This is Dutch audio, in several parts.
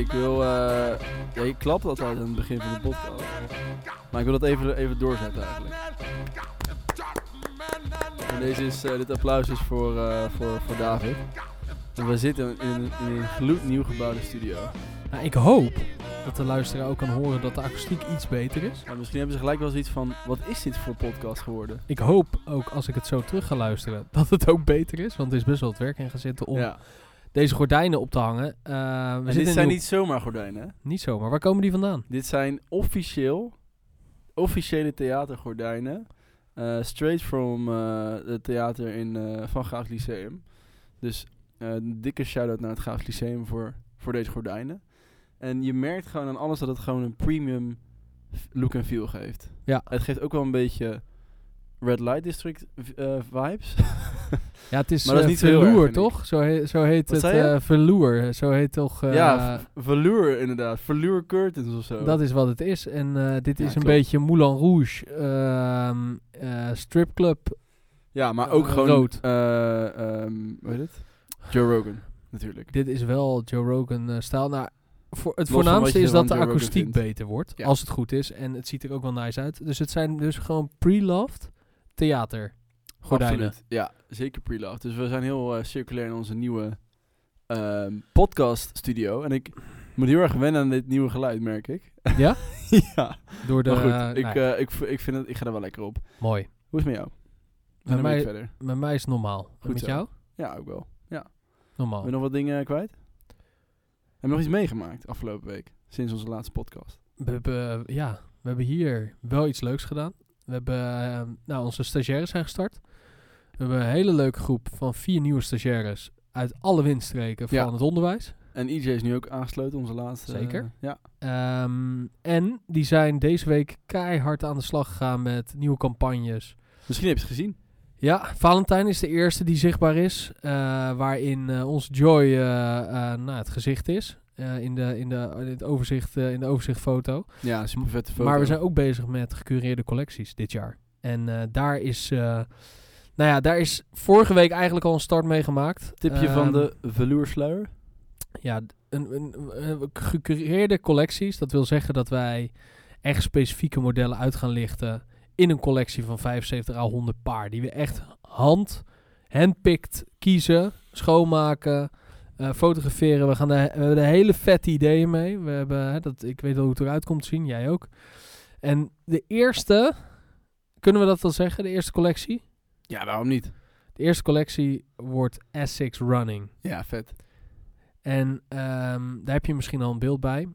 ik wil... eh ja, je klapt altijd aan het begin van de podcast. Maar ik wil dat even, even doorzetten eigenlijk. En deze is, eh, dit applaus is voor, eh, voor, voor David. En we zitten in, een- in een gloednieuw gebouwde studio. Nou, ik hoop dat de luisteraar ook kan horen dat de akoestiek iets beter is. Maar misschien hebben ze gelijk wel zoiets van, wat is dit voor podcast geworden? Ik hoop ook als ik het zo terug ga luisteren dat het ook beter is. Want er is best wel het werk in gezeten om ja. Deze gordijnen op te hangen. Eh, we dit zijn niet zomaar gordijnen, hè? niet zomaar. Waar komen die vandaan? Dit zijn officieel, officiële theatergordijnen. eh, straight from eh, het theater in, van Graaf Lyceum. Dus een dikke shout-out naar het Graaf Lyceum voor, voor deze gordijnen. En je merkt gewoon aan alles dat het gewoon een premium look en feel geeft. Ja. Het geeft ook wel een beetje Red Light District eh, vibes. Ja, het is, Maar dat is eh, niet erg, toch? Zo, he- zo heet Wat het. Velour. Zo heet toch... ja, velour inderdaad. Velour curtains of zo. dat is wat het is. En dit Ja, is een klopt. beetje Moulin Rouge. ehm eh, stripclub. Ja, maar ook gewoon... rood. eh, ehm, hoe heet het? Joe Rogan, natuurlijk. Dit is wel Joe Rogan stijl. Nou, voor, het voornaamste is dat de Joe akoestiek beter wordt. Ja. Als het goed is. En het ziet er ook wel nice uit. Dus het zijn dus gewoon pre-loved theater. Gordijnen. Absoluut. Ja, zeker pre-love. Dus we zijn heel eh, circulair in onze nieuwe ehm, podcast studio. En ik moet heel erg wennen aan dit nieuwe geluid, merk ik. Ja? ja. Door de... maar goed, ik, nou ja, eh, ik, ik, vind het, ik ga er wel lekker op. mooi. Hoe is het met jou? Met En ik mij, verder. met mij is het normaal. En Goed met zo. jou? Ja, ook wel. Normaal. Heb je nog wat dingen kwijt? Heb je nog iets meegemaakt afgelopen week? Sinds onze laatste podcast. We hebben, eh, ja, we hebben hier wel iets leuks gedaan. We hebben, eh, nou, onze stagiaires zijn gestart. We hebben een hele leuke groep van vier nieuwe stagiaires uit alle windstreken Ja. van het onderwijs. En EJ is nu ook aangesloten, onze laatste. Zeker. eh, ja. Ehm, en die zijn deze week keihard aan de slag gegaan met nieuwe campagnes. Misschien heb je het gezien. Ja, Valentijn is de eerste die zichtbaar is. eh, waarin eh, ons Joy nou, het gezicht is. Eh, in, de, in, de, in, het overzicht, eh, in de overzichtfoto. Ja, super vette foto. Maar we zijn ook bezig met gecureerde collecties dit jaar. En eh, daar is... nou ja, daar is vorige week eigenlijk al een start mee gemaakt. Tipje van Ehm, de veloursluier. Ja, een, een, een- gecureerde collecties. Dat wil zeggen dat wij echt specifieke modellen uit gaan lichten... in een collectie van 75 à 100 paar. Die we echt hand, handpicked kiezen, schoonmaken... eh, fotograferen. We, gaan de, we hebben er hele vette ideeën mee. We hebben, hè, dat, ik weet al hoe het eruit komt te zien. Jij ook. En de eerste... Kunnen we dat al zeggen? De eerste collectie? Ja, waarom niet? De eerste collectie wordt Essex Running. Ja, vet. En ehm, daar heb je misschien al een beeld bij.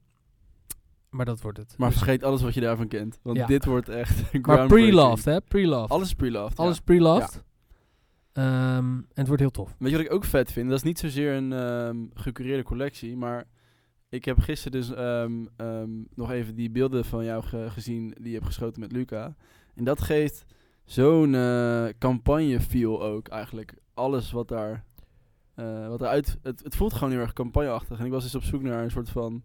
Maar dat wordt het. Maar Dus- vergeet alles wat je daarvan kent. Want Ja. dit wordt echt maar pre-loved, hè? Pre-loved. Alles pre-loved, Alles ja. pre-loved. Ehm, en het wordt heel tof. Weet je wat ik ook vet vind? Dat is niet zozeer een ehm gecureerde collectie, maar ik heb gisteren dus ehm, nog even die beelden van jou ge- gezien die je hebt geschoten met Luca. En dat geeft zo'n eh, campagne-feel ook eigenlijk. Alles wat daar, eh wat eruit... Het, het voelt gewoon heel erg campagneachtig. En ik was dus op zoek naar een soort van...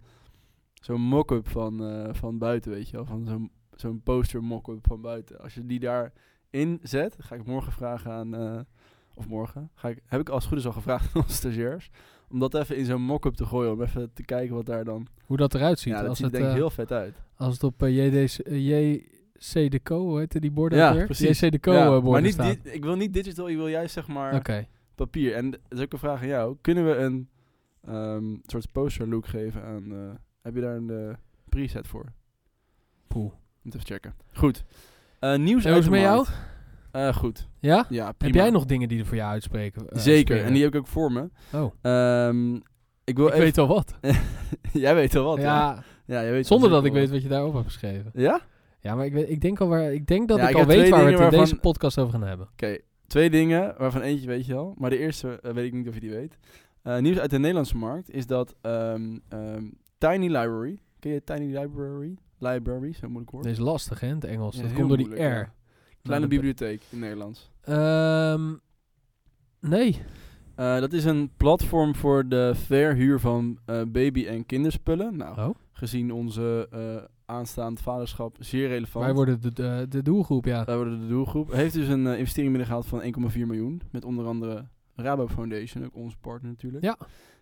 Zo'n mock-up van, eh, van buiten, weet je wel. Van zo'n zo'n poster mock-up van buiten. Als je die daarin zet, ga ik morgen vragen aan... eh, of morgen, ga ik, heb ik als het goed is al gevraagd aan onze stagiairs. Om dat even in zo'n mock-up te gooien. Om even te kijken wat daar dan... Hoe dat eruit ziet. ja, dat als, ziet er het, denk ik eh, heel vet uit. als het op eh, JDC, JC de Co, hoe heet die borden Ja, weer? precies. JC de Co Ja, maar niet staat. di- ik wil niet digital, ik wil juist zeg maar papier. En dat is ook een vraag aan jou. Kunnen we een ehm, soort poster look geven aan... heb je daar een preset voor? Poeh. Moet even checken. Goed. Eh, nieuws En uit de met jou? Eh, goed. Ja? Ja, Heb jij nog dingen die er voor jou uitspreken? eh, Zeker. spelen? En die heb ik ook voor me. Oh, Ehm, ik wil ik even... weet al wat. jij weet wel wat, ja. ja, ja jij weet zonder dat ik zeker weet wat je daarop hebt geschreven. wat. Ja? Ja, maar ik, weet, ik, denk, al waar, ik denk dat Ja, ik ik al heb weet twee waar we het dingen deze waarvan- podcast over gaan hebben. Oké, twee dingen, waarvan eentje weet je al. Maar de eerste eh, weet ik niet of je die weet. Eh, nieuws uit de Nederlandse markt is dat ehm, ehm, Tiny Library... Ken je Tiny Library? Library, zo moeilijk woord. Dit is lastig, hè, in het Engels. Ja, dat komt door die moeilijk, R. ja. Kleine Nou, dat- bibliotheek in Nederlands. Ehm, nee. Eh, dat is een platform voor de verhuur van eh, baby- en kinderspullen. Nou, Oh, gezien onze eh, aanstaand vaderschap zeer relevant. wij worden de, de, de doelgroep, ja. Wij worden de doelgroep. Heeft dus een investering binnengehaald van 1,4 miljoen. Met onder andere Rabo Foundation, ook onze partner natuurlijk. Ja.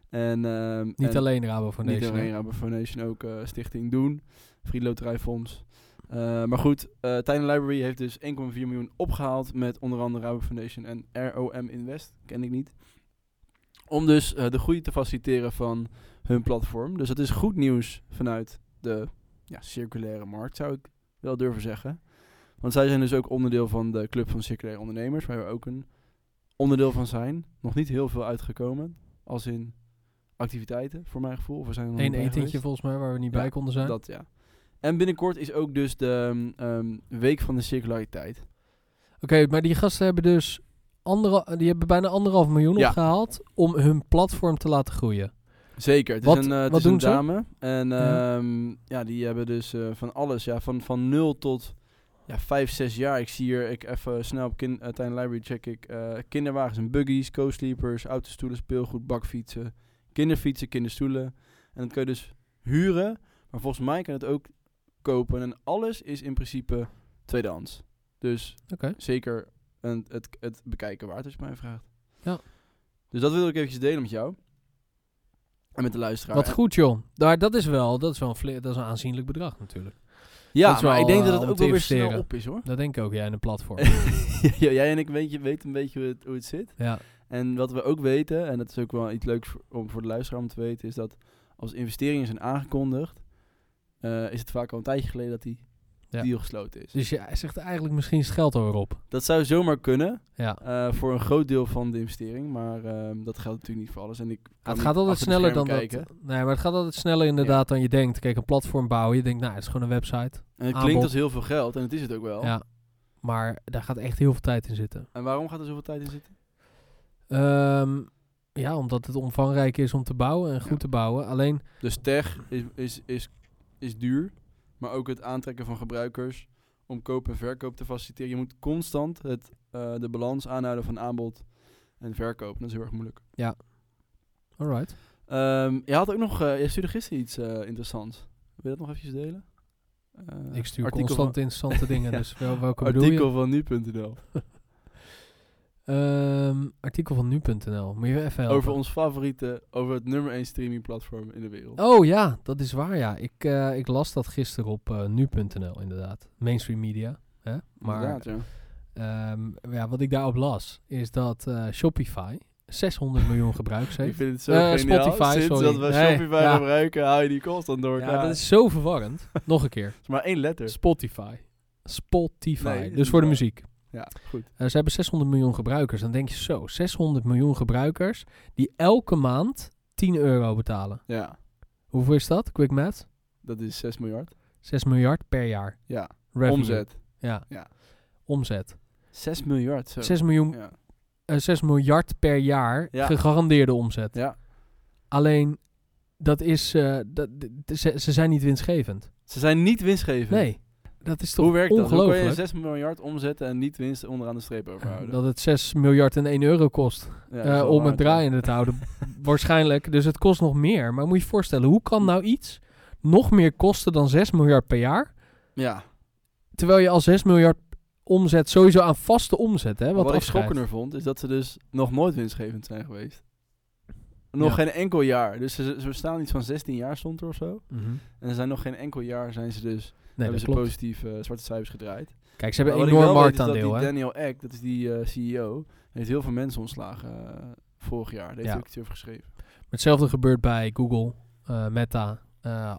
En, ehm, Niet en alleen Rabo Foundation. Niet alleen? Rabo Foundation, ook eh, Stichting Doen, Vriendloterijfonds. Eh maar goed, eh Tiny Library heeft dus 1,4 miljoen opgehaald met onder andere Rabo Foundation en ROM Invest, ken ik niet. Om dus de groei te faciliteren van hun platform. Dus dat is goed nieuws vanuit de ja, circulaire markt, zou ik wel durven zeggen. Want zij zijn dus ook onderdeel van de Club van Circulaire Ondernemers, waar we ook een onderdeel van zijn. Nog niet heel veel uitgekomen, als in activiteiten, voor mijn gevoel. Of we zijn er Eén bij etentje volgens mij, waar we niet Ja, bij konden zijn. Dat ja. En binnenkort is ook dus de ehm, Week van de Circulariteit. Oké, maar die gasten hebben dus andere, die hebben bijna anderhalf miljoen Ja. opgehaald om hun platform te laten groeien. Zeker. Het Wat- is een, eh, het wat is een doen ze? dame. En Ja. ehm, ja, die hebben dus eh, van alles. Ja, van, van 0 tot ja, 5, 6 jaar. Ik zie hier, ik even snel op kin, uh, Tiny Library check ik. eh, kinderwagens en buggies, co-sleepers, autostoelen, speelgoed, bakfietsen, kinderfietsen, kinderstoelen. En dat kun je dus huren. Maar volgens mij kan je het ook kopen. En alles is in principe tweedehands. Dus zeker een, het, het bekijken waard als je mij vraagt. Ja. Dus dat wil ik eventjes delen met jou. En met de luisteraar. Wat goed, joh. Daar, dat is wel, dat is wel een, dat is een aanzienlijk bedrag natuurlijk. Ja, maar wel, ik denk eh, dat het om ook wel weer snel op is hoor. Dat denk ik ook, jij in een platform. Ja, Jij en ik weet, je, weten een beetje hoe het, hoe het zit. ja. En wat we ook weten, en dat is ook wel iets leuks voor, om voor de luisteraar om te weten, is dat als investeringen zijn aangekondigd, eh, is het vaak al een tijdje geleden dat die Ja. deal gesloten is. Dus je zegt eigenlijk misschien is het geld alweer op. Dat zou zomaar kunnen Ja. eh, voor een groot deel van de investering, maar ehm, dat geldt natuurlijk niet voor alles. En ik het gaat altijd sneller dan dat. Nee, maar het gaat altijd sneller inderdaad dan je denkt. Kijk, een platform bouwen, je denkt, nou, het is gewoon een website. En het klinkt als heel veel geld, en het is het ook wel. Ja. Maar daar gaat echt heel veel tijd in zitten. En waarom gaat er zoveel tijd in zitten? Ehm, ja, omdat het omvangrijk is om te bouwen en goed Ja. te bouwen. Alleen, Dus tech is, is, is, is duur, maar ook het aantrekken van gebruikers om koop en verkoop te faciliteren. Je moet constant het, eh, de balans aanhouden van aanbod en verkoop. Dat is heel erg moeilijk. alright. Ehm, je had ook nog, eh je stuurde gisteren iets eh, interessants. Wil je dat nog eventjes delen? Ik stuur artikel constant van, interessante dingen, Ja. dus wel, welke bedoel artikel je? van nu.nl Ehm, artikel van nu.nl. Moet je even helpen? over ons favoriete, over het nummer 1 streaming platform in de wereld. Oh ja, dat is waar ja. Ik, eh, ik las dat gisteren op eh, nu.nl inderdaad. Mainstream media. Hè? Maar ja. ehm, ja, wat ik daarop las is dat eh, Shopify 600 miljoen gebruikers Ik heeft. vind het zo geniaal. Spotify, Sinds sorry. dat we Nee, Shopify ja. gebruiken, hou je die constant door Ja, dat is zo verwarrend. Nog een keer. Het is maar één letter. Spotify. Spotify. Nee, dus voor de muziek. Ja, goed. Eh, ze hebben 600 miljoen gebruikers. Dan denk je zo, 600 miljoen gebruikers die elke maand 10 euro betalen. Ja, Hoeveel is dat? Quick math? dat is 6 miljard. 6 miljard per jaar. Ja, Revenue. omzet. Ja. Ja. Omzet. 6 miljard. Zo. 6, miljoen, Ja. eh, 6 miljard per jaar Ja. gegarandeerde omzet. ja. Alleen, dat is, eh, dat, ze, ze zijn niet winstgevend. Ze zijn niet winstgevend. Nee, dat is toch Hoe werkt dat? Hoe kan ongelooflijk? je 6 miljard omzetten en niet winst onderaan de streep overhouden? dat het 6 miljard en 1 euro kost Ja, eh, om het draaiende te houden. Waarschijnlijk. Dus het kost nog meer. Maar moet je je voorstellen, hoe kan nou iets nog meer kosten dan 6 miljard per jaar? Ja. Terwijl je al 6 miljard omzet, sowieso aan vaste omzet, hè? Wat, Wat, ik schokkender vond, is dat ze dus nog nooit winstgevend zijn geweest. Nog Ja. geen enkel jaar. Dus ze, ze bestaan iets van 16 jaar stond er of zo. Mhm. En ze zijn nog geen enkel jaar zijn ze dus, hebben ze klopt. positief eh, zwarte cijfers gedraaid. Kijk, ze hebben een enorm marktaandeel, hè? die Daniel Eck, dat is die eh, CEO, heeft heel veel mensen ontslagen eh, vorig jaar. Daar heeft Ja. hij ook iets over geschreven. Hetzelfde gebeurt bij Google, Meta,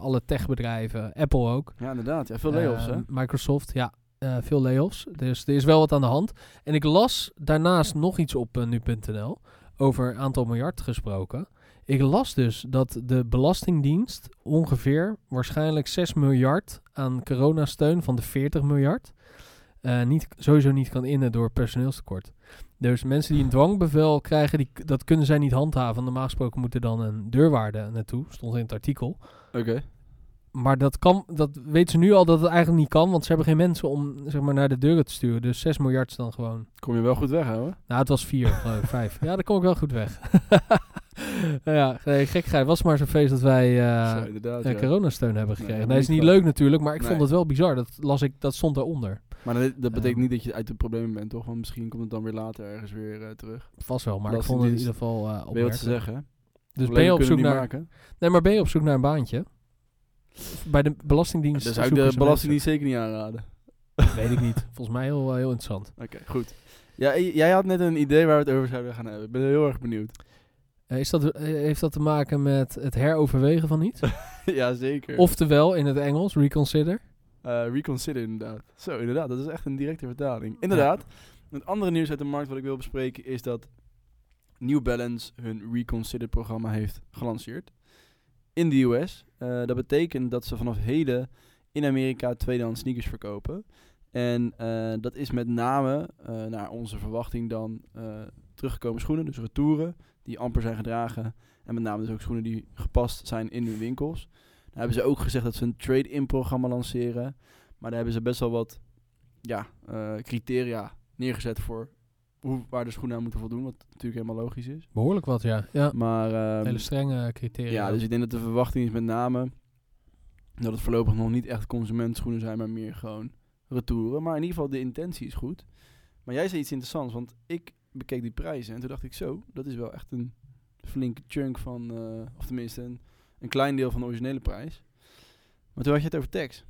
alle techbedrijven, Apple ook. Ja, inderdaad. Ja, veel layoffs, hè? Microsoft, ja, veel layoffs. Dus er is wel wat aan de hand. En ik las daarnaast nog iets op nu.nl over aantal miljard gesproken. Ik las dus dat de Belastingdienst ongeveer waarschijnlijk 6 miljard aan coronasteun van de 40 miljard eh, niet, sowieso niet kan innen door personeelstekort. Dus mensen die een dwangbevel krijgen, die, dat kunnen zij niet handhaven. Normaal gesproken moet er dan een deurwaarde naartoe, stond in het artikel. Oké. Maar dat, kan, dat weten ze nu al dat het eigenlijk niet kan, want ze hebben geen mensen om zeg maar, naar de deuren te sturen. Dus 6 miljard is dan gewoon. Kom je wel goed weg, hoor. Nou, het was 4, geloof ik, 5. Ja, daar kom ik wel goed weg. Nou ja, nee, gekkigheid. was maar zo'n feest dat wij eh, ja. coronasteun hebben Nee, gekregen. dat Nee, is niet leuk natuurlijk, maar ik vond het wel bizar. Dat, las ik, dat stond daaronder. Maar dat, dat betekent Ehm. niet dat je uit de problemen bent, toch? Want misschien komt het dan weer later ergens weer eh, terug. Vast wel, maar ik vond het in ieder geval uh, je wat ze zeggen? Dus ben je op zoek naar... maken. Nee, maar ben je op zoek naar een baantje? Bij de Belastingdienst Dat zou ik de Belastingdienst zeker niet aanraden. Weet ik niet. Volgens mij heel, heel interessant. Oké, goed. Ja, jij had net een idee waar we het over zouden gaan hebben. Ik ben heel erg benieuwd. Eh, is dat, eh, heeft dat te maken met het heroverwegen van iets? ja, zeker. Oftewel, in het Engels, reconsider. Eh, reconsider inderdaad. Zo, inderdaad. Dat is echt een directe vertaling. Inderdaad. Het andere nieuws uit de markt wat ik wil bespreken is dat New Balance hun Reconsider programma heeft gelanceerd. In de US. Dat betekent dat ze vanaf heden in Amerika tweedehands sneakers verkopen. En dat is met name naar onze verwachting dan teruggekomen schoenen, dus retouren, die amper zijn gedragen. En met name dus ook schoenen die gepast zijn in hun winkels. Dan hebben ze ook gezegd dat ze een trade-in programma lanceren. Maar daar hebben ze best wel wat ja, eh, criteria neergezet voor hoe, waar de schoenen aan moeten voldoen. Wat natuurlijk helemaal logisch is. Behoorlijk wat, ja. ja. Maar ehm, Hele strenge criteria. ja, dus ik denk dat de verwachting is met name dat het voorlopig nog niet echt consumentschoenen zijn, maar meer gewoon retouren. Maar in ieder geval de intentie is goed. Maar jij zei iets interessants, want ik bekeek die prijzen en toen dacht ik zo, dat is wel echt een flinke chunk van, eh, of tenminste een, een klein deel van de originele prijs. Maar toen had je het over tax.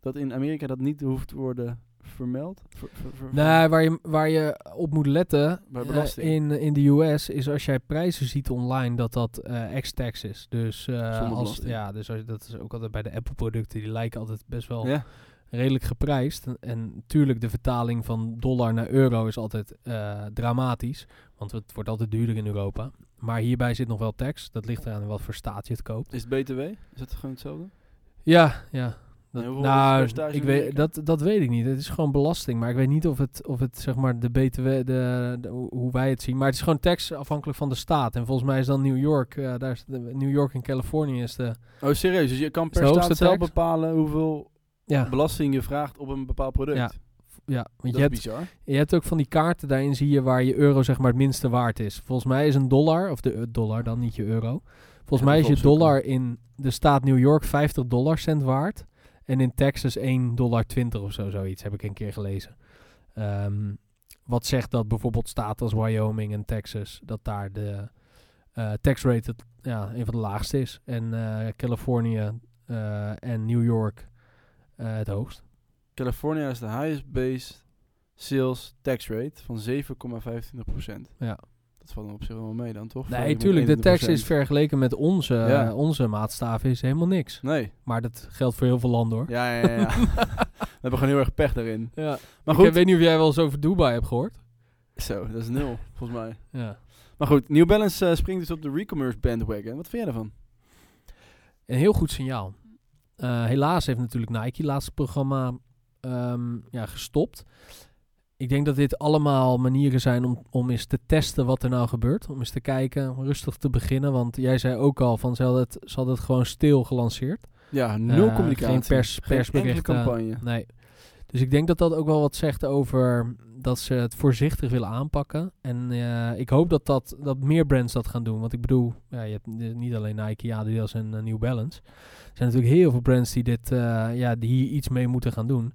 Dat in Amerika dat niet hoeft te worden vermeld. Ver- ver- ver- Nee, waar je, waar je op moet letten Bij belasting. in, in de US is als jij prijzen ziet online dat dat eh ex-tax is. Dus, als, ja, dus als, je- dat is ook altijd bij de Apple producten. Die lijken altijd best wel ja. Redelijk geprijsd. En, en natuurlijk de vertaling van dollar naar euro is altijd eh, dramatisch. Want het wordt altijd duurder in Europa. Maar hierbij zit nog wel tax. Dat ligt eraan wat voor staat je het koopt. Is het BTW? Is het gewoon hetzelfde? Ja, ja. Dat, nou, ik weet, dat, dat weet ik niet. Het is gewoon belasting. Maar ik weet niet of het, of het zeg maar, de BTW, de, de- hoe wij het zien. Maar het is gewoon tax afhankelijk van de staat. En volgens mij is dan New York, eh, daar is de, New York en Californië is de, Oh, serieus? Dus je kan per staat zelf bepalen hoeveel ja, belasting je vraagt op een bepaald product. Ja, ja. dat Want is je hebt, bizar. je hebt ook van die kaarten, daarin zie je waar je euro zeg maar het minste waard is. Volgens mij is een dollar, of de eh, dollar dan, niet je euro. Volgens Ja, mij is je dollar in de staat New York 50 dollar cent waard. En in Texas 1 dollar 20 of zo, zoiets heb ik een keer gelezen. Ehm, wat zegt dat bijvoorbeeld staten als Wyoming en Texas, dat daar de eh, tax rate het, ja, een van de laagste is. En eh, Californië en New York het hoogst. California is de highest based sales tax rate van 7,25%. Ja. Dat valt op zich wel mee dan, toch? Nee, tuurlijk, de tax 21%. is vergeleken met onze, Ja. onze maatstaven is helemaal niks. Nee. Maar dat geldt voor heel veel landen hoor. Ja, ja, ja. We hebben gewoon heel erg pech daarin. Ja. Maar ik goed. weet niet of jij wel eens over Dubai hebt gehoord. Zo, dat is nul, volgens mij. Ja. Maar goed, New Balance eh, springt dus op de recommerce bandwagon. Wat vind jij ervan? Een heel goed signaal. Eh, helaas heeft natuurlijk Nike laatste programma ehm, ja, gestopt. Ik denk dat dit allemaal manieren zijn om, om eens te testen wat er nou gebeurt. Om eens te kijken, rustig te beginnen. Want jij zei ook al van ze hadden het, ze hadden het gewoon stil gelanceerd. Ja, nul Eh, communicatie. geen pers- Geen persberichten. enkele campagne. Nee. Dus ik denk dat dat ook wel wat zegt over dat ze het voorzichtig willen aanpakken. En eh, ik hoop dat, dat, dat meer brands dat gaan doen. Want ik bedoel, ja, je hebt eh, niet alleen Nike, Adidas en eh, New Balance. Er zijn natuurlijk heel veel brands die, dit, ja, die hier iets mee moeten gaan doen.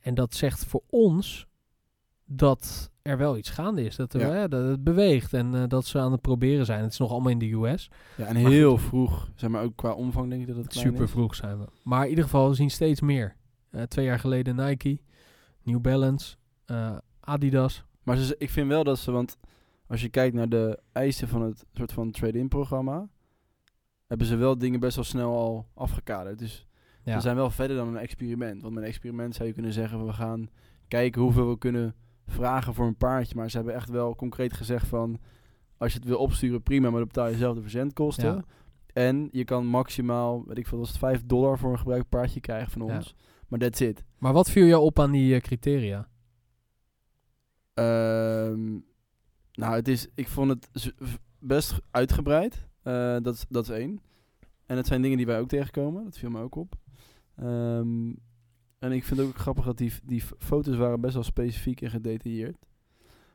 En dat zegt voor ons dat er wel iets gaande is. Dat, er, Ja. dat het beweegt en dat ze aan het proberen zijn. Het is nog allemaal in de US. Ja, en heel goed. vroeg. Zeg maar ook qua omvang denk ik dat het Super is. vroeg zijn we. Maar in ieder geval, we zien steeds meer. Eh, twee jaar geleden Nike, New Balance, eh, Adidas. Maar ze, ik vind wel dat ze, want als je kijkt naar de eisen van het soort van trade-in programma, hebben ze wel dingen best wel snel al afgekaderd. Dus Ja. ze zijn wel verder dan een experiment. Want met een experiment zou je kunnen zeggen, we gaan kijken hoeveel we kunnen vragen voor een paardje. Maar ze hebben echt wel concreet gezegd van, als je het wil opsturen, prima, maar dan betaal je zelf de verzendkosten. Ja. En je kan maximaal, weet ik veel, was het 5 dollar voor een gebruikt paardje krijgen van Ja. ons. Maar that's it. Maar wat viel jou op aan die eh, criteria? Ehm, nou, het is, ik vond het best uitgebreid. Eh, dat, is- dat is één. En het zijn dingen die wij ook tegenkomen. Dat viel me ook op. Ehm, en ik vind het ook grappig dat die, die foto's waren best wel specifiek en gedetailleerd.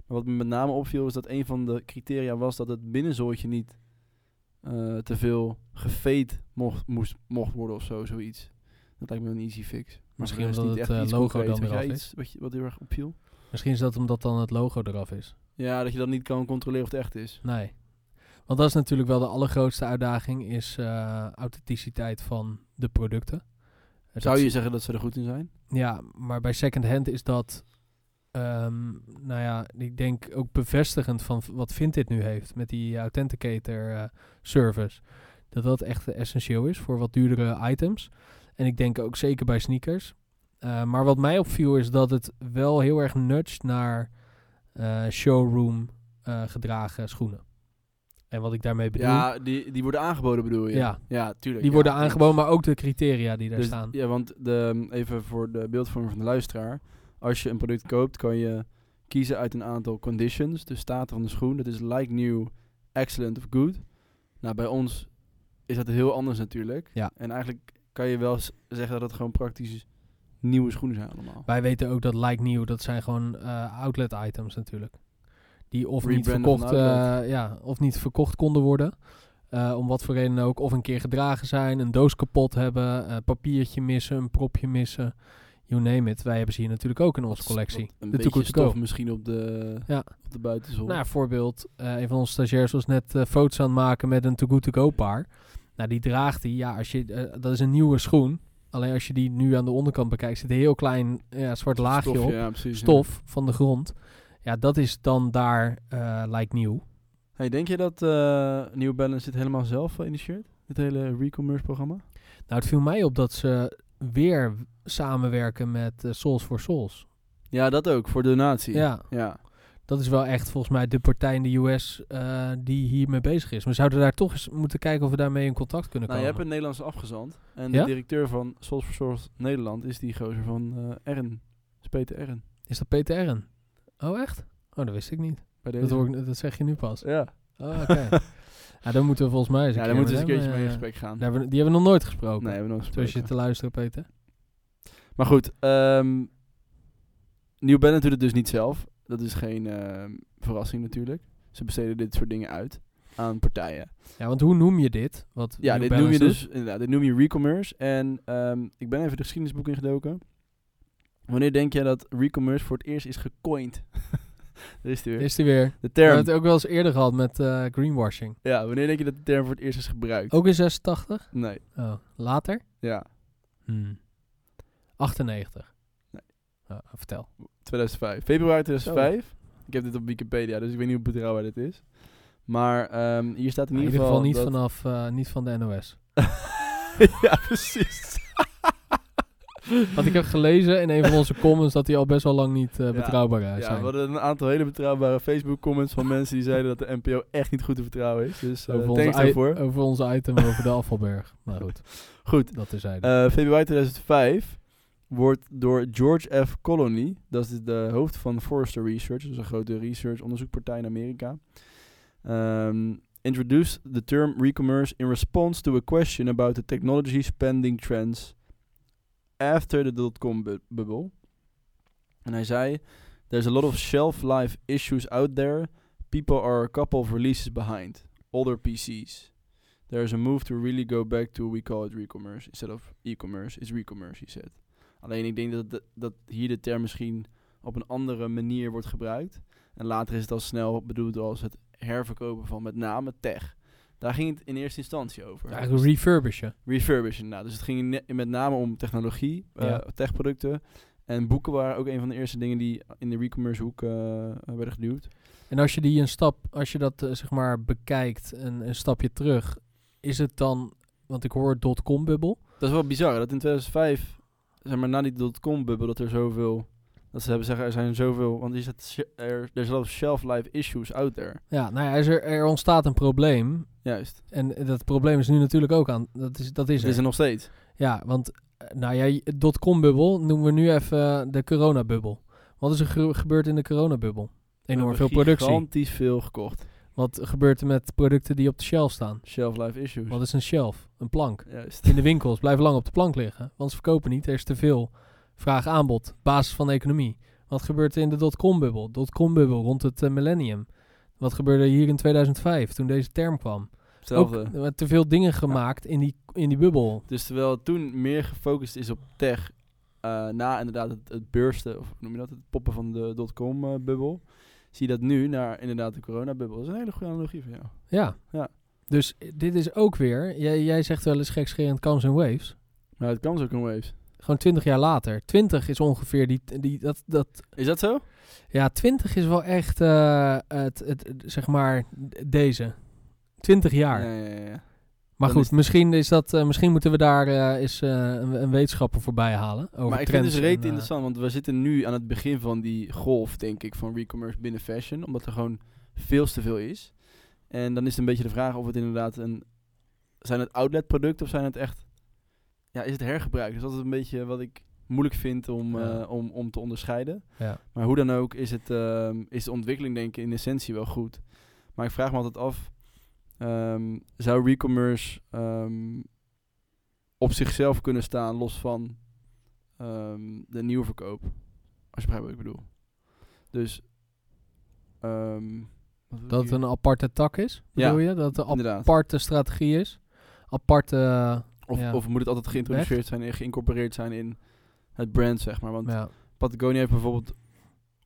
Maar wat me met name opviel is dat een van de criteria was dat het binnenzootje niet eh, te veel geveed mocht, moest, mocht worden of zo, zoiets. Dat lijkt me een easy fix. Misschien er is omdat niet het, echt eh, iets logo dan eraf iets wat, je, wat heel erg opviel? Misschien is dat omdat dan het logo eraf is. Ja, dat je dan niet kan controleren of het echt is. Nee. Want dat is natuurlijk wel de allergrootste uitdaging, is eh, authenticiteit van de producten. Zou is- je zeggen dat ze er goed in zijn? Ja, maar bij secondhand is dat, ehm, nou ja, ik denk ook bevestigend van wat Vinted nu heeft met die Authenticator eh, service. Dat dat echt essentieel is voor wat duurdere items. En ik denk ook zeker bij sneakers. Eh, maar wat mij opviel is dat het wel heel erg nudgt naar eh, showroom gedragen schoenen. En wat ik daarmee bedoel, Ja, die, die worden aangeboden bedoel je? Ja. ja tuurlijk. die ja, worden aangeboden, maar ook de criteria die daar Dus- staan. Ja, want de, even voor de beeldvorming van de luisteraar. Als je een product koopt, kan je kiezen uit een aantal conditions. De staat van de schoen. Dat is like new, excellent of good. Nou, bij ons is dat heel anders natuurlijk. Ja. En eigenlijk kan je wel zeggen dat het gewoon praktisch nieuwe schoenen zijn allemaal. Wij weten ook dat Like New, dat zijn gewoon eh, outlet items natuurlijk. Die of niet, verkocht, eh, ja, of niet verkocht konden worden. Eh, om wat voor reden ook. Of een keer gedragen zijn, een doos kapot hebben, papiertje missen, een propje missen. You name it. Wij hebben ze hier natuurlijk ook in onze collectie. wat Een de beetje stof misschien op de, Ja. op de buitenzol. Nou, voorbeeld, eh, een van onze stagiairs was net eh, foto's aan het maken met een Too Good To Go paar. Nou, die draagt hij. Ja, als je, eh, dat is een nieuwe schoen. Alleen als je die nu aan de onderkant bekijkt, zit een heel klein ja, zwart laagje op. Ja, precies. ja. stof van de grond. Ja, dat is dan daar eh like nieuw. Hey, denk je dat eh New Balance dit helemaal zelf uh, initieert? Dit hele re-commerce programma? Nou, het viel mij op dat ze weer samenwerken met eh, Souls for Souls. Ja, dat ook, voor donatie. Ja, ja. dat is wel echt volgens mij de partij in de US eh, die hiermee bezig is. We zouden daar toch eens moeten kijken of we daarmee in contact kunnen Nou, je komen. hebt een Nederlandse afgezant. En Ja? de directeur van Souls for Souls Nederland is die gozer van eh Ern. Is Peter Ern. Is dat Peter? Oh, echt? Oh, dat wist ik niet. Dat, hoor ik, dat zeg je nu pas. Ja. Oh, oké. ja, dan moeten we volgens mij eens een ja, dan moeten we eens een keertje mee in eh, gesprek gaan. daar hebben Die hebben we nog nooit gesproken. Nee, hebben we nog Zoals je gesproken. te luisteren, Peter. Maar goed, ehm New Balance doet het dus niet zelf. Dat is geen ehm, verrassing natuurlijk. Ze besteden dit soort dingen uit aan partijen. Ja, want hoe noem je dit? Wat Ja, New dit noem je dus inderdaad, dit noem je re-commerce. En ehm, ik ben even de geschiedenisboek ingedoken. Wanneer denk jij dat re-commerce voor het eerst is gecoind? Daar is die weer. Is weer. de We term. hebben het ook wel eens eerder gehad met eh, greenwashing. Ja, wanneer denk je dat de term voor het eerst is gebruikt? Ook in 86? Nee, Oh, later? ja, Hmm. 98. Nee. Oh, vertel. 2005. Februari 2005. Ik heb dit op Wikipedia, dus ik weet niet hoe betrouwbaar dit is. Maar ehm, hier staat in in ieder geval, niet, dat- vanaf, eh, niet van de NOS. ja, precies. Want ik heb gelezen in een van onze comments dat die al best wel lang niet eh, Ja. betrouwbaar eh, Ja, we hadden een aantal hele betrouwbare Facebook-comments van mensen die zeiden dat de NPO echt niet goed te vertrouwen is. Dus eh over, thanks onze daarvoor. over onze item over de afvalberg. Maar goed, Goed, dat terzijde. februari 2005 wordt door George F. Colony, dat is de hoofd van Forrester Research, is een grote research onderzoekpartij in Amerika, ehm, introduced the term re-commerce in response to a question about the technology spending trends after the dot-com bu- bubble. En hij zei, there's a lot of shelf life issues out there. People are a couple of releases behind. Older PCs. There's a move to really go back to, we call it re-commerce. Instead of e-commerce, is re-commerce, he said. Alleen ik denk dat, dat, dat hier de term misschien op een andere manier wordt gebruikt. En later is het al snel bedoeld als het herverkopen van met name tech. Daar ging het in eerste instantie over. Eigenlijk refurbishen. Refurbishen. Nou, dus het ging met name om technologie, eh, Ja. techproducten. En boeken waren ook een van de eerste dingen die in de re-commerce hoek eh, werden geduwd. En als je die een stap, als je dat eh, zeg maar bekijkt, een, een stapje terug, is het dan, want ik hoor dotcom bubbel. Dat is wel bizar, dat in 2005, zeg maar na die dotcom-bubbel, dat er zoveel... Dat ze hebben zeggen, er zijn zoveel... Want sh- er, lot of shelf life issues out there. Ja, nou ja, er, er ontstaat een probleem. Juist. En dat probleem is nu natuurlijk ook aan. Dat is, dat is er. is er nog steeds. Ja, want eh, nou ja, dotcom bubbel noemen we nu even de coronabubbel. Wat is er ge- gebeurd in de coronabubbel? Enorm veel productie. Gigantisch veel gekocht. Wat gebeurt er met producten die op de shelf staan? Shelf life issues. Wat is een shelf? Een plank. Juist. In de winkels blijven lang op de plank liggen. Want ze verkopen niet. Er is te veel vraag-aanbod. Basis van de economie. Wat gebeurt er in de dotcom-bubbel? Dotcom-bubbel rond het eh, millennium. Wat gebeurde hier in 2005 toen deze term kwam? Hetzelfde. Ook eh, te veel dingen gemaakt in, die, in die bubbel. Dus terwijl toen meer gefocust is op tech, eh, na inderdaad het, het bursten, of hoe noem je dat, het poppen van de dotcom-bubbel, zie je dat nu naar inderdaad de coronabubbel. Dat is een hele goede analogie van jou. Ja. Ja. Dus dit is ook weer, jij, jij zegt wel eens gekscherend comes in waves. Maar het kan ook een waves. Gewoon 20 jaar later. 20 is ongeveer die, die dat, dat Is dat zo? ja, 20 is wel echt eh, het, het, het, zeg maar deze. 20 jaar. Ja, ja, ja. maar dan goed, is- misschien is dat eh, misschien moeten we daar eens eh, een, een wetenschapper voorbij halen over Maar ik vind het dus reet en, interessant, want we zitten nu aan het begin van die golf, denk ik, van recommerce binnen fashion. Omdat er gewoon veel te veel is. En dan is het een beetje de vraag of het inderdaad een... Zijn het outletproducten of zijn het echt... Ja, is het hergebruik? Dus dat is een beetje wat ik moeilijk vind om, Ja. eh, om, om te onderscheiden. ja. Maar hoe dan ook is, het, ehm, is de ontwikkeling denk ik in essentie wel goed. Maar ik vraag me altijd af, ehm, zou recommerce ehm, op zichzelf kunnen staan los van de nieuwverkoop? Als je begrijpt wat ik bedoel. Dus... Dat het een aparte tak is, Ja, bedoel je? Dat het een? Inderdaad. aparte strategie is? Aparte... Of, ja. of moet het altijd geïntroduceerd zijn en geïncorporeerd zijn in het brand, zeg maar. Want ja. Patagonia heeft bijvoorbeeld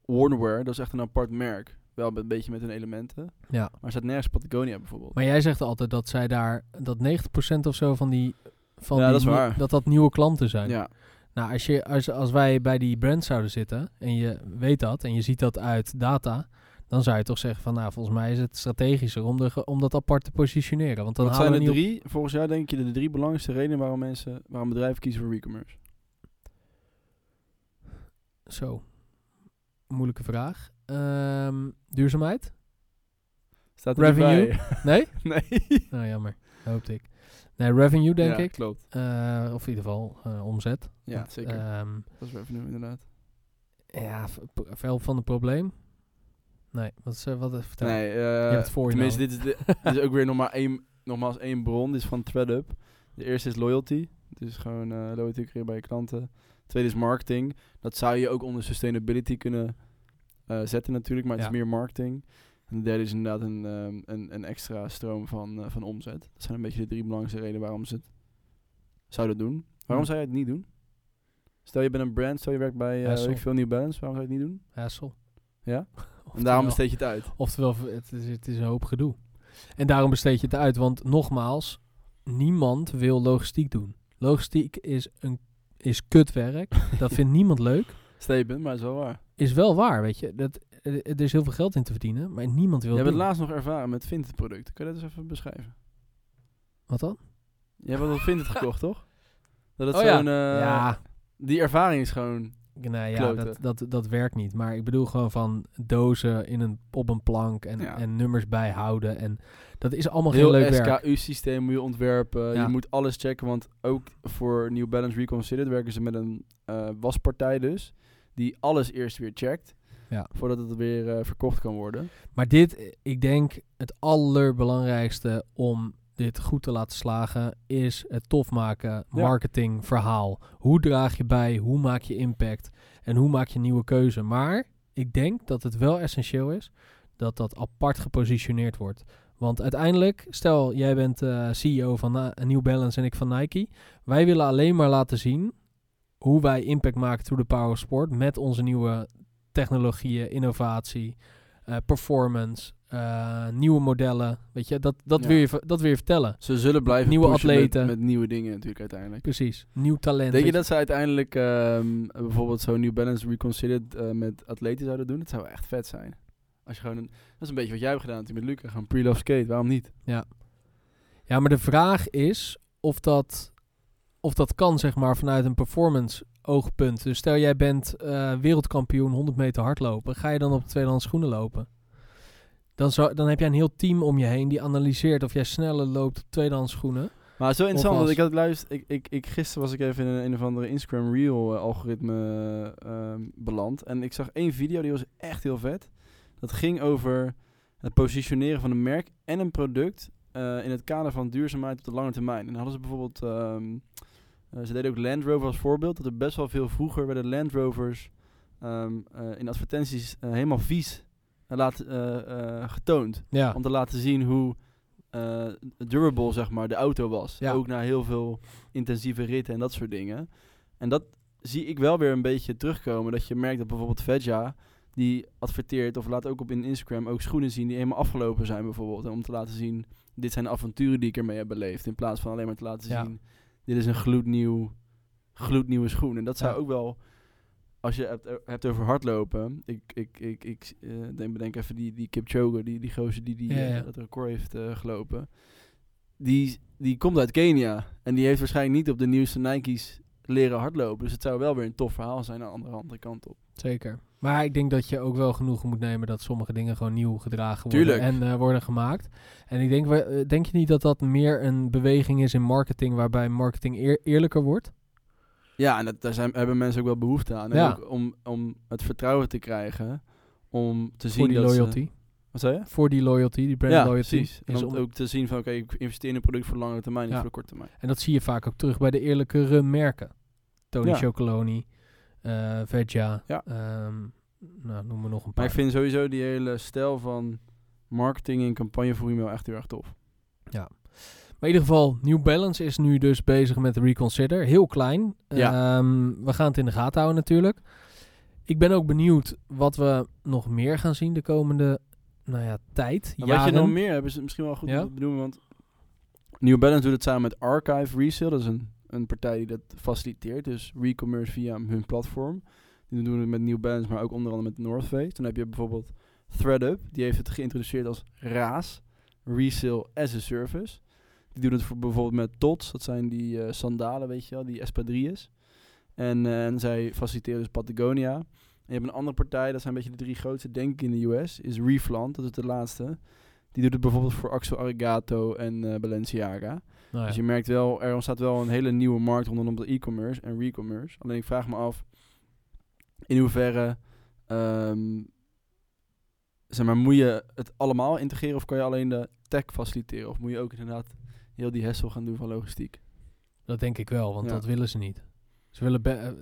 Warnwear, dat is echt een apart merk. Wel met- een beetje met hun elementen. ja. Maar er staat nergens Patagonia bijvoorbeeld. Maar jij zegt altijd dat zij daar... Dat 90% of zo van die... Van Ja, die dat is waar. Dat dat nieuwe klanten zijn. Ja, Nou, als, je, als, als wij bij die brand zouden zitten en je weet dat en je ziet dat uit data, dan zou je toch zeggen van, nou, volgens mij is het strategischer om, de, om dat apart te positioneren. Want dan Wat zijn niet drie, volgens jou denk je de drie belangrijkste redenen waarom mensen, waarom bedrijven kiezen voor e-commerce? Zo, moeilijke vraag. Ehm, duurzaamheid? Staat er Revenue? bij. Nee? nee. Nou, jammer. Hoopte ik. Nee, revenue denk ja, ik. klopt. Eh, of in ieder geval eh, omzet. Ja, Want, zeker. ehm, dat is revenue inderdaad. ja, veel van het probleem. Nee, wat is, eh, wat is vertel. Nee, eh, het voor je tenminste, nou. dit is, de, dit is ook weer nog maar één, nogmaals één bron. Dit is van ThreadUp. De eerste is loyalty. Dus gewoon eh, loyalty creëren bij je klanten. De tweede is marketing. Dat zou je ook onder sustainability kunnen eh, zetten natuurlijk, maar het Ja. is meer marketing. En de derde is inderdaad een, ehm, een, een extra stroom van, eh, van omzet. Dat zijn een beetje de drie belangrijkste redenen waarom ze het zouden doen. Waarom Hm. zou je het niet doen? Stel je bent een brand, stel je werkt bij eh ik veel New Balance, waarom zou je het niet doen? Hassel. Ja? En daarom besteed je het uit. Oftewel, het is, het is een hoop gedoe. En daarom besteed je het uit. Want nogmaals, niemand wil logistiek doen. Logistiek is, een, is kutwerk. dat vindt niemand leuk. Statement, maar het is wel waar. Is wel waar, weet je. Dat, er is heel veel geld in te verdienen, maar niemand wil Je hebt het laatst nog ervaren met Vinted producten. Kun je dat eens even beschrijven? Wat dan? Je hebt wat Vinted gekocht, toch? Dat het Oh ja. eh, ja, Die ervaring is gewoon... nee, ja kloten. dat, dat, dat werkt niet. Maar ik bedoel gewoon van dozen in een, op een plank en, Ja. en nummers bijhouden. En dat is allemaal heel leuk werk. SKU-systeem moet je ontwerpen. Ja. Je moet alles checken, want ook voor New Balance Reconsidered werken ze met een eh, waspartij dus. Die alles eerst weer checkt. Ja. Voordat het weer eh, verkocht kan worden. Maar dit, ik denk, het allerbelangrijkste om dit goed te laten slagen, is het tof maken, marketing, verhaal. Hoe draag je bij, hoe maak je impact en hoe maak je nieuwe keuze. Maar ik denk dat het wel essentieel is dat dat apart gepositioneerd wordt. Want uiteindelijk, stel jij bent eh, CEO van Na- New Balance en ik van Nike. Wij willen alleen maar laten zien hoe wij impact maken through the power of sport met onze nieuwe technologieën, innovatie, eh, performance, eh, nieuwe modellen. Weet je, dat, dat, Ja. wil je, dat wil je vertellen. Ze zullen blijven Nieuwe atleten. Met, met nieuwe dingen natuurlijk uiteindelijk. Precies. Nieuw talent. Denk je dat ze uiteindelijk ehm, bijvoorbeeld zo'n New Balance Reconsidered eh, met atleten zouden doen? Dat zou echt vet zijn. Als je gewoon een, dat is een beetje wat jij hebt gedaan met Luca. Gewoon pre-love skate, waarom niet? Ja, maar de vraag is of dat, of dat kan, zeg maar, vanuit een performance oogpunt. Dus stel jij bent eh, wereldkampioen 100 meter hardlopen. Ga je dan op tweedehands schoenen lopen? Dan, zou, dan heb jij een heel team om je heen die analyseert of jij sneller loopt op tweedehands schoenen. Maar wel interessant, want ik had luisterd, ik, ik, ik, gisteren was ik even in een, een of andere Instagram Reel eh, algoritme ehm, beland. En ik zag één video, die was echt heel vet. Dat ging over het positioneren van een merk en een product eh, in het kader van duurzaamheid op de lange termijn. En dan hadden ze bijvoorbeeld, ehm, eh, ze deden ook Land Rover als voorbeeld, dat er best wel veel vroeger werden Land Rovers ehm, eh, in advertenties helemaal vies laten, eh, eh, getoond. Ja, Om te laten zien hoe eh, durable zeg maar, de auto was. Ja. Ook na heel veel intensieve ritten en dat soort dingen. En dat zie ik wel weer een beetje terugkomen. Dat je merkt dat bijvoorbeeld Vedja die adverteert of laat ook op in Instagram ook schoenen zien die helemaal afgelopen zijn bijvoorbeeld. En om te laten zien, dit zijn de avonturen die ik ermee heb beleefd. In plaats van alleen maar te laten Ja. zien, dit is een gloednieuw, gloednieuwe schoen. En dat zou Ja. ook wel, als je hebt, hebt over hardlopen. Ik, ik, ik, ik eh, denk, bedenk even die, die Kipchoge, die, die gozer die, die Ja, eh, record heeft eh, gelopen. Die, die komt uit Kenia. En die heeft waarschijnlijk niet op de nieuwste Nike's leren hardlopen. Dus het zou wel weer een tof verhaal zijn aan de andere, andere kant op. Zeker. Maar ik denk dat je ook wel genoegen moet nemen dat sommige dingen gewoon nieuw gedragen worden Tuurlijk. en eh, worden gemaakt. En ik denk, eh, denk je niet dat dat meer een beweging is in marketing waarbij marketing eer- eerlijker wordt? Ja, en dat, daar zijn, hebben mensen ook wel behoefte aan. En Ja. ook om, om het vertrouwen te krijgen. Om te zien Voor die dat ze- loyalty. wat zei je? Voor die loyalty, die brand ja, loyalty. precies. En is om om- ook te zien van, oké, ik investeer in een product voor langere termijn, niet Ja. voor de korte termijn. En dat zie je vaak ook terug bij de eerlijkere merken. Tony Ja. Chocoloni, eh Veja, Ja. ehm, nou, noem maar nog een Maar paar. ik vind sowieso die hele stijl van marketing en campagnevoering wel echt heel erg tof. Maar in ieder geval, New Balance is nu dus bezig met Reconsider. Heel klein. Ja. Ehm, we gaan het in de gaten houden natuurlijk. Ik ben ook benieuwd wat we nog meer gaan zien de komende nou ja, tijd. Maar wat je jaren. nog meer is het misschien wel goed Ja? benoemen. Want New Balance doet het samen met Archive Resale. Dat is een, een partij die dat faciliteert. Dus re-commerce via hun platform. Die doen het met New Balance, maar ook onder andere met North Face. Dan heb je bijvoorbeeld ThreadUp. Die heeft het geïntroduceerd als RAAS. Resale as a Service. Die doen het voor bijvoorbeeld met TOTS. Dat zijn die eh, sandalen, weet je wel. Die espadrilles. En, eh, en zij faciliteren dus Patagonia. En je hebt een andere partij, dat zijn een beetje de drie grootste, denk ik, in de US. Is Reflant, dat is de laatste. Die doet het bijvoorbeeld voor Axel Arigato en eh, Balenciaga. Nou ja. Dus je merkt wel, er ontstaat wel een hele nieuwe markt rondom de e-commerce en re-commerce. Alleen ik vraag me af, in hoeverre, ehm, zeg maar, moet je het allemaal integreren of kan je alleen de tech faciliteren? Of moet je ook inderdaad heel die hassle gaan doen van logistiek? Dat denk ik wel, want Ja. dat willen ze niet. Ze willen...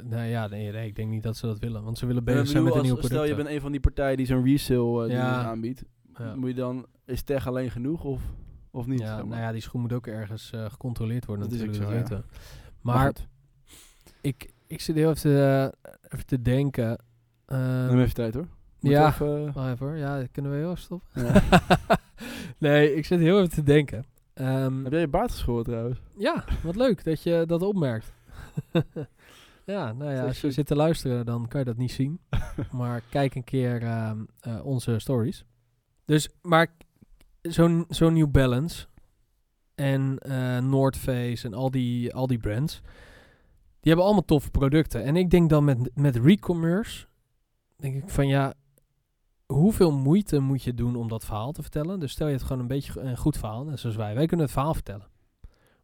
nou ja, nee, nee, ik denk niet dat ze dat willen. Want ze willen bezig zijn met een nieuw product. Stel je bent een van die partijen die zo'n resale eh, Ja. aanbiedt. Ja. Moet je dan, is tech alleen genoeg of, of niet? Ja, nou ja, die schoen moet ook ergens eh, gecontroleerd worden Dat natuurlijk, zo, weten. Maar ik, ik zit heel even te, even te denken. ehm, neem even tijd hoor. Moet ja. even, Wacht even hoor. Ja, kunnen we heel even stoppen? nee, ik zit heel even te denken. Ehm, Heb jij je baard geschoren trouwens? ja, wat leuk dat je dat opmerkt. ja, nou ja, Zo als je zit te luisteren, dan kan je dat niet zien. maar kijk een keer ehm, eh, onze stories. Dus, maar zo'n zo'n New Balance en eh North Face en al die, al die brands, die hebben allemaal toffe producten. En ik denk dan met, met re-commerce, denk ik van ja, hoeveel moeite moet je doen om dat verhaal te vertellen? Dus stel je het gewoon een beetje een goed verhaal, net zoals wij. Wij kunnen het verhaal vertellen.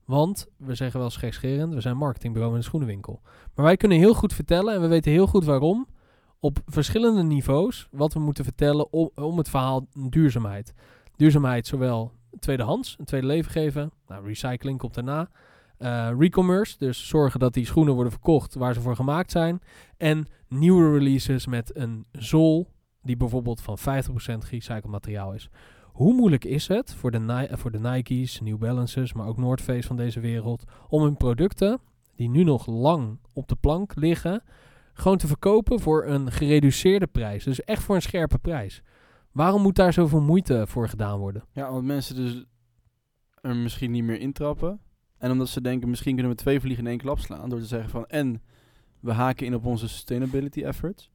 Want, we zeggen wel schekscherend, we zijn marketingbureau in een schoenenwinkel. Maar wij kunnen heel goed vertellen en we weten heel goed waarom, op verschillende niveaus, wat we moeten vertellen om, om het verhaal duurzaamheid. Duurzaamheid zowel tweedehands, een tweede leven geven, nou, recycling komt daarna. Eh recommerce, dus zorgen dat die schoenen worden verkocht waar ze voor gemaakt zijn. En nieuwe releases met een zool die bijvoorbeeld van 50% gerecycled materiaal is. Hoe moeilijk is het voor de, voor de Nike's, New Balances, maar ook North Face van deze wereld, om hun producten, die nu nog lang op de plank liggen, gewoon te verkopen voor een gereduceerde prijs. Dus echt voor een scherpe prijs. Waarom moet daar zoveel moeite voor gedaan worden? Ja, omdat mensen dus er misschien niet meer intrappen. En omdat ze denken, misschien kunnen we twee vliegen in één klap slaan. Door te zeggen van, en we haken in op onze sustainability efforts.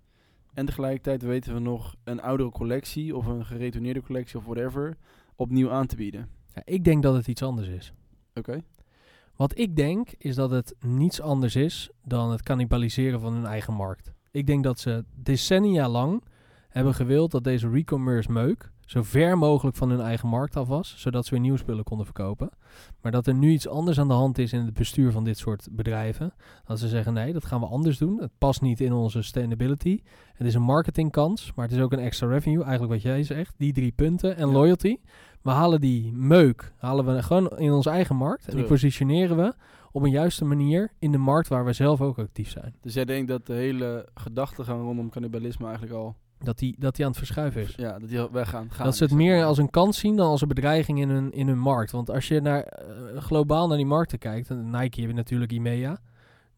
En tegelijkertijd weten we nog een oudere collectie of een geretourneerde collectie of whatever opnieuw aan te bieden. Ja, ik denk dat het iets anders is. Oké? Wat ik denk is dat het niets anders is dan het cannibaliseren van hun eigen markt. Ik denk dat ze decennia lang hebben gewild dat deze recommerce meuk zo ver mogelijk van hun eigen markt af was, zodat ze weer nieuwe spullen konden verkopen. Maar dat er nu iets anders aan de hand is in het bestuur van dit soort bedrijven. Dat ze zeggen nee, dat gaan we anders doen. Het past niet in onze sustainability. Het is een marketingkans, maar het is ook een extra revenue, eigenlijk wat jij zegt. Die drie punten en Ja. loyalty. We halen die meuk, halen we gewoon in onze eigen markt. En die positioneren we op een juiste manier in de markt waar we zelf ook actief zijn. Dus jij denkt dat de hele gedachtegang rondom cannibalisme eigenlijk al... Dat die, dat die aan het verschuiven is. Ja, dat die weggaan. gaan dat ze het meer als een kans zien dan als een bedreiging in hun, in hun markt. Want als je naar, eh, globaal naar die markten kijkt, Nike heb je natuurlijk IMEA.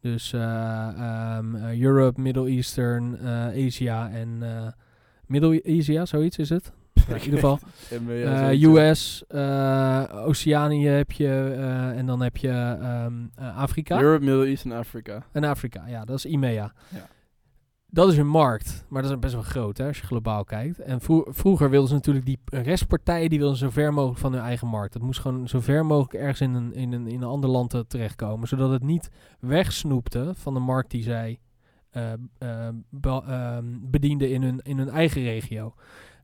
Dus eh, ehm, eh, Europe, Middle Eastern, Asia en, Middle Asia, zoiets is het. Ja, in ieder geval. US, Oceanië heb je en dan heb je ehm, eh, Afrika. Europe, Middle East en Afrika. En Afrika, ja, dat is IMEA. Ja. Dat is een markt, maar dat is best wel groot hè, als je globaal kijkt. En vro- vroeger wilden ze natuurlijk die restpartijen, die wilden zo ver mogelijk van hun eigen markt. Dat moest gewoon zo ver mogelijk ergens in een, in een, in een ander land eh, terechtkomen. Zodat het niet wegsnoepte van de markt die zij be- ehm, bedienden in hun, in hun eigen regio.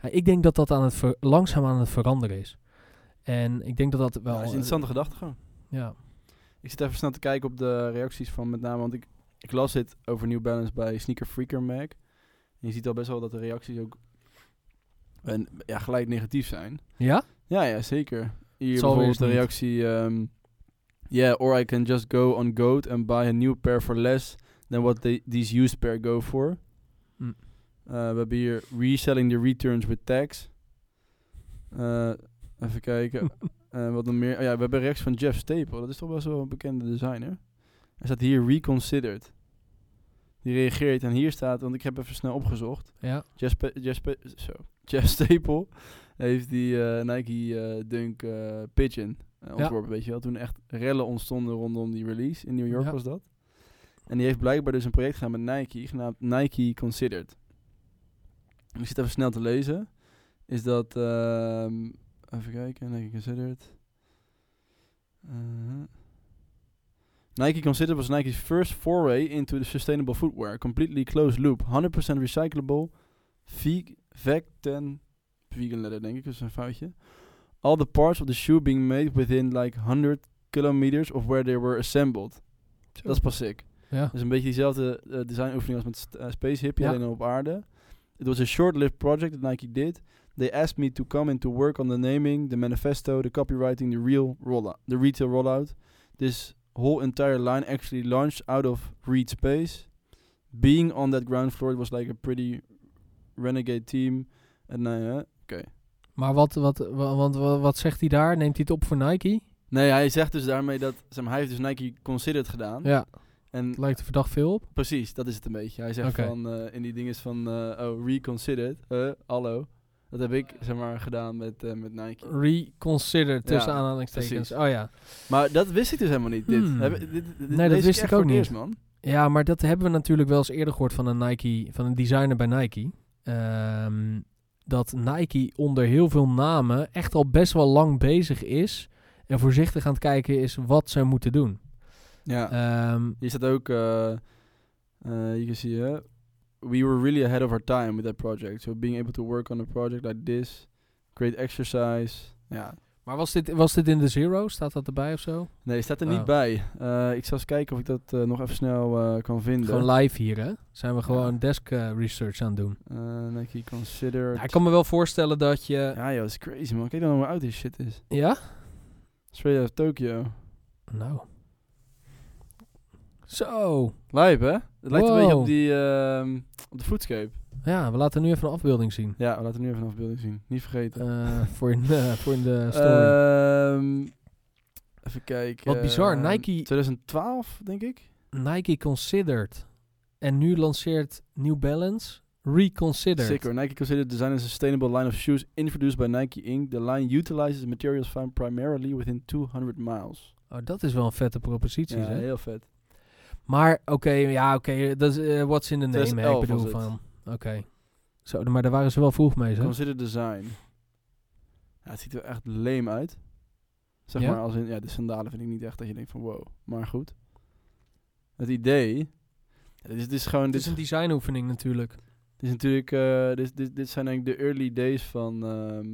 Ik denk dat dat aan het ver- langzaam aan het veranderen is. En ik denk dat dat wel... Ja, dat is een interessante gedachte gewoon. Ja, Ik zit even snel te kijken op de reacties van met name, want ik, ik las dit over New Balance bij Sneaker Freaker Mag. En je ziet al best wel dat de reacties ook en, ja, gelijk negatief zijn. ja? Ja, ja, zeker. Hier zal bijvoorbeeld de reactie... ehm yeah, or I can just go on Goat and buy a new pair for less than what they, these used pair go for. Hm. Uh, we hebben hier reselling the returns with tax. Uh, even kijken. Eh, wat nog meer? Oh ja, we hebben rechts van Jeff Staple. Dat is toch best wel een bekende designer. Er staat hier reconsidered. Die reageert en hier staat, want ik heb even snel opgezocht. Ja. Jeff, Jeff, zo. Jeff Staple heeft die eh, Nike eh, Dunk eh, Pigeon ontworpen, weet je wel. Toen echt rellen ontstonden rondom die release. In New York Ja. was dat. En die heeft blijkbaar dus een project gedaan met Nike, genaamd Nike Considered. En ik zit even snel te lezen. Is dat, ehm, even kijken, Nike Considered. Uh, Nike Considered was Nike's first foray into the sustainable footwear. Completely closed loop. 100% recyclable. Veg vegan, vegan leather denk ik, dat is een foutje. All the parts of the shoe being made within like 100 kilometers of where they were assembled. Dat is pas sick. Ja. Is een beetje diezelfde uh, designoefening als met st- eh, Space Hippie, Ja. alleen op aarde. It was a short-lived project that Nike did. They asked me to come in to work on the naming, the manifesto, the copywriting, the real rollout, the retail rollout. This whole entire line actually launched out of Reed Space. Being on that ground floor, it was like a pretty renegade team. En uh, oké. Maar wat, wat, wa- want wa- wat zegt hij daar? Neemt hij het op voor Nike? Nee, hij zegt dus daarmee dat zeg maar, hij heeft dus Nike Considered gedaan. Ja, En het lijkt er verdacht veel op. Precies, dat is het een beetje. Hij zegt van, eh, in die dingen van, eh, oh, reconsidered, hallo. Dat heb ik, zeg maar, gedaan met, eh, met Nike. Reconsider tussen Ja, aanhalingstekens. precies. Oh ja. Maar dat wist ik dus helemaal niet, dit. Hmm. Heb, dit, dit- dit Nee, dat wist ik ook niet. eerst, man. Ja, maar dat hebben we natuurlijk wel eens eerder gehoord van een Nike, van een designer bij Nike. Ehm, dat Nike onder heel veel namen echt al best wel lang bezig is. En voorzichtig aan het kijken is wat ze moeten doen. Ja. Ehm, Hier staat ook, eh, eh, can see, eh, we were really ahead of our time with that project. So being able to work on a project like this, great exercise. Ja, maar was dit, was dit in de Zero? Staat dat erbij of zo? nee, staat er niet Oh. bij. Eh, ik zal eens kijken of ik dat eh, nog even snel eh, kan vinden. Gewoon live hier, hè? Zijn we gewoon Ja. desk research aan het doen. Nike Considered. Nou, ik kan me wel voorstellen dat je... Ja, joh, dat is crazy, man. Kijk dan hoe oud dit shit is. Ja? Straight out of Tokyo. Nou. Zo. Lijp, hè? Het lijkt een beetje op die, ehm, op de Foodscape. Ja, we laten nu even een afbeelding zien. Ja, we laten nu even een afbeelding zien. Niet vergeten. Eh, voor, in de, voor in de story. Ehm, even kijken. Wat bizar, Ehm, Nike- 2012, denk ik. Nike Considered. En nu lanceert New Balance Reconsidered. Hoor. Nike considered design a sustainable line of shoes introduced by Nike Inc. The line utilizes materials found primarily within 200 miles. Oh, dat is wel een vette propositie, Ja, hè? heel vet. Maar, oké, ja, oké. dat is eh, what's in the name, hè? Ik 2011 bedoel het. van... Oké. Zo, maar daar waren ze wel vroeg mee, hè? Consider design. Ja, het ziet er echt leem uit. Zeg Ja? maar als in, ja, de sandalen vind ik niet echt dat je denkt van wow. Maar goed. Het idee. Dit, is, dit is gewoon. Het Dit is een designoefening natuurlijk. dit is natuurlijk. eh, dit, dit, dit zijn eigenlijk de early days van. ehm,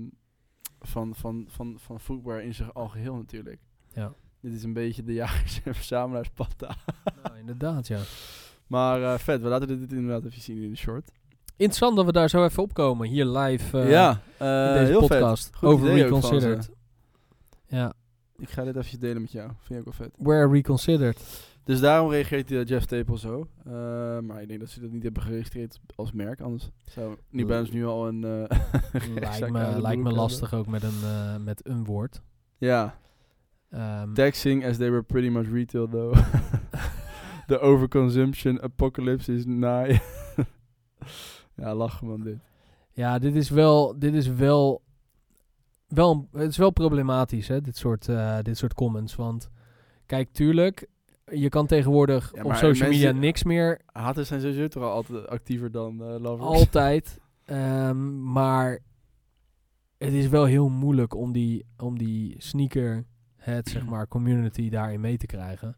van, van, van, van footwear in zijn algeheel natuurlijk. Ja. Dit is een beetje de jagers en verzamelaars patta. nou, inderdaad, ja. Maar eh, vet, we laten dit, inderdaad even zien in de short. Interessant dat we daar zo even opkomen. Hier live eh, ja, in eh, deze heel podcast. Goed over idee ook van ze. Reconsidered. Ja, Ik ga dit even delen met jou. Vind ik ook wel vet. Where Reconsidered. Dus daarom reageert eh, Jeff Staple zo. Eh, maar ik denk dat ze dat niet hebben geregistreerd als merk. Anders zou New Balance nu al een... eh, lijkt me, lijkt me broek lastig ook met een, eh, met een woord. Ja. Ehm, Taxing as they were pretty much retail though. The overconsumption apocalypse is nigh. ja, lachen man dit. Ja, dit is wel, dit is wel, wel, het is wel problematisch, hè, dit soort, eh, dit soort comments. Want kijk, tuurlijk, je kan tegenwoordig Ja, op social media niks meer Haters zijn sowieso toch al altijd actiever dan eh lovers. Altijd. Ehm, maar het is wel heel moeilijk om die, om die sneakerhead, zeg maar, community daarin mee te krijgen.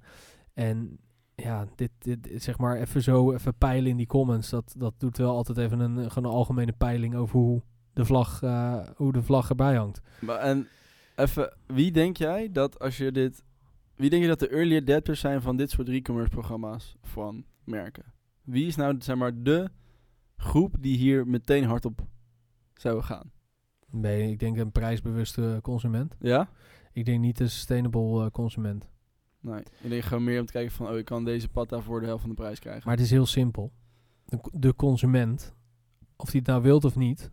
En ja, dit, dit zeg maar even zo, even peilen in die comments. Dat, dat doet wel altijd even een, gewoon een algemene peiling over hoe de vlag, eh, hoe de vlag erbij hangt. Maar en even, wie denk jij dat als je dit... Wie denk je dat de early adapters zijn van dit soort e-commerce programma's van merken? Wie is nou, zeg maar, de groep die hier meteen hard op zou gaan? Je, ik denk een prijsbewuste consument. Ja? Ik denk niet een sustainable eh, consument. Nee, ik denk gewoon meer om te kijken van, oh, ik kan deze patta voor de helft van de prijs krijgen. Maar het is heel simpel. De, de consument, of die het nou wilt of niet,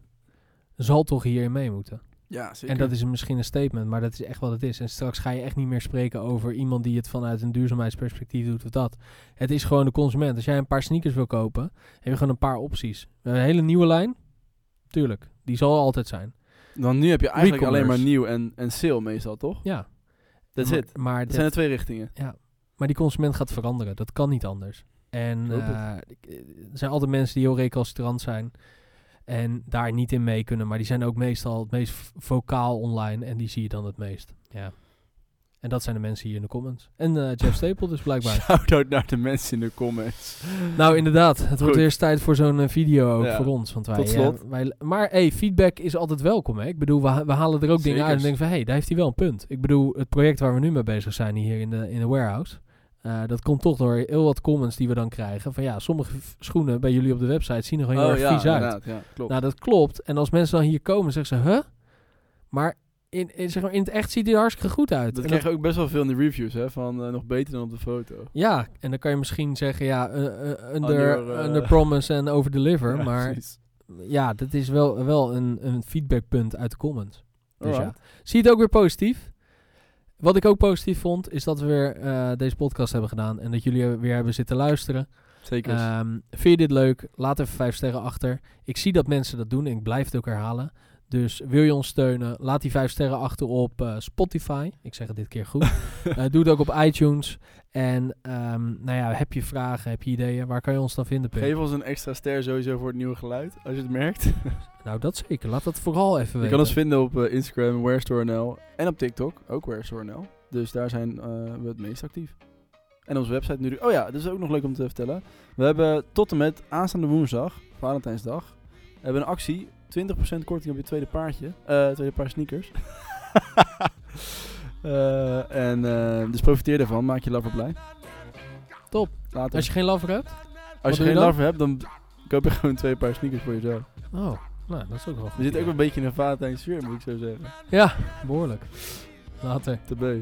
zal toch hierin mee moeten. ja, zeker. En dat is misschien een statement, maar dat is echt wat het is. En straks ga je echt niet meer spreken over iemand die het vanuit een duurzaamheidsperspectief doet of dat. Het is gewoon de consument. Als jij een paar sneakers wil kopen, heb je gewoon een paar opties. Een hele nieuwe lijn. Tuurlijk, die zal altijd zijn. Dan nu heb je eigenlijk alleen maar nieuw en, en sale meestal, toch? Ja. That's maar, it. Maar, Dat dat- zijn de twee richtingen. maar die consument gaat veranderen. Dat kan niet anders. En het. eh, ik- er zijn altijd mensen die heel recalcitrant zijn. En daar niet in mee kunnen. Maar die zijn ook meestal het meest vocaal online. En die zie je dan het meest. Ja. En dat zijn de mensen hier in de comments. En eh, Jeff Staple dus blijkbaar. Shout-out naar de mensen in de comments. nou inderdaad, het Goed. wordt weer eens tijd voor zo'n eh, video ook Ja. voor ons. Want wij, Tot eh, slot. wij, maar hey, feedback is altijd welkom. Hè? Ik bedoel, we, we halen er ook dingen uit en denken van... hé, hey, daar heeft hij wel een punt. Ik bedoel, het project waar we nu mee bezig zijn hier in de, in de warehouse... eh, dat komt toch door heel wat comments die we dan krijgen. Van ja, sommige schoenen bij jullie op de website zien er gewoon heel oh erg ja, vies uit. Ja, klopt. Nou, dat klopt. En als mensen dan hier komen, zeggen ze, huh? Maar in, in, zeg maar in het echt ziet hij er hartstikke goed uit. dat En je ook best wel veel in de reviews, hè. Van eh, nog beter dan op de foto. ja, en dan kan je misschien zeggen, ja, eh, eh, under, Under, promise en over deliver. Ja, maar precies. ja, dat is wel, wel een, een feedbackpunt uit de comments. Dus ja, zie het ook weer positief. Wat ik ook positief vond, is dat we weer deze podcast hebben gedaan. En dat jullie weer hebben zitten luisteren. Zeker. Ehm, vind je dit leuk? Laat even vijf sterren achter. Ik zie dat mensen dat doen en ik blijf het ook herhalen. Dus wil je ons steunen? Laat die vijf sterren achter op eh, Spotify. Ik zeg het dit keer goed. Eh, doe het ook op iTunes. En ehm, nou ja, heb je vragen, heb je ideeën? Waar kan je ons dan vinden, Pim? Geef ons een extra ster sowieso voor het nieuwe geluid, als je het merkt. Nou, dat zeker. Laat dat vooral even Je weten. kan ons vinden op eh, Instagram, WhereStoreNL. En op TikTok, ook WhereStoreNL. Dus daar zijn we het meest actief. En onze website nu. Oh ja, dat is ook nog leuk om te vertellen. We hebben tot en met aanstaande woensdag, Valentijnsdag, hebben een actie. 20% korting op je tweede paardje. eh tweede paar sneakers. Eh, en eh, dus profiteer ervan. Maak je lover blij. Top. Later. Als je geen lover hebt? Als je je geen dan? lover hebt, dan koop je gewoon twee paar sneakers voor jezelf. Oh, nou, dat is ook wel goed. We zitten ook een beetje in een Valentijns sfeer, moet ik zo zeggen. Ja, behoorlijk. Later. Te beu.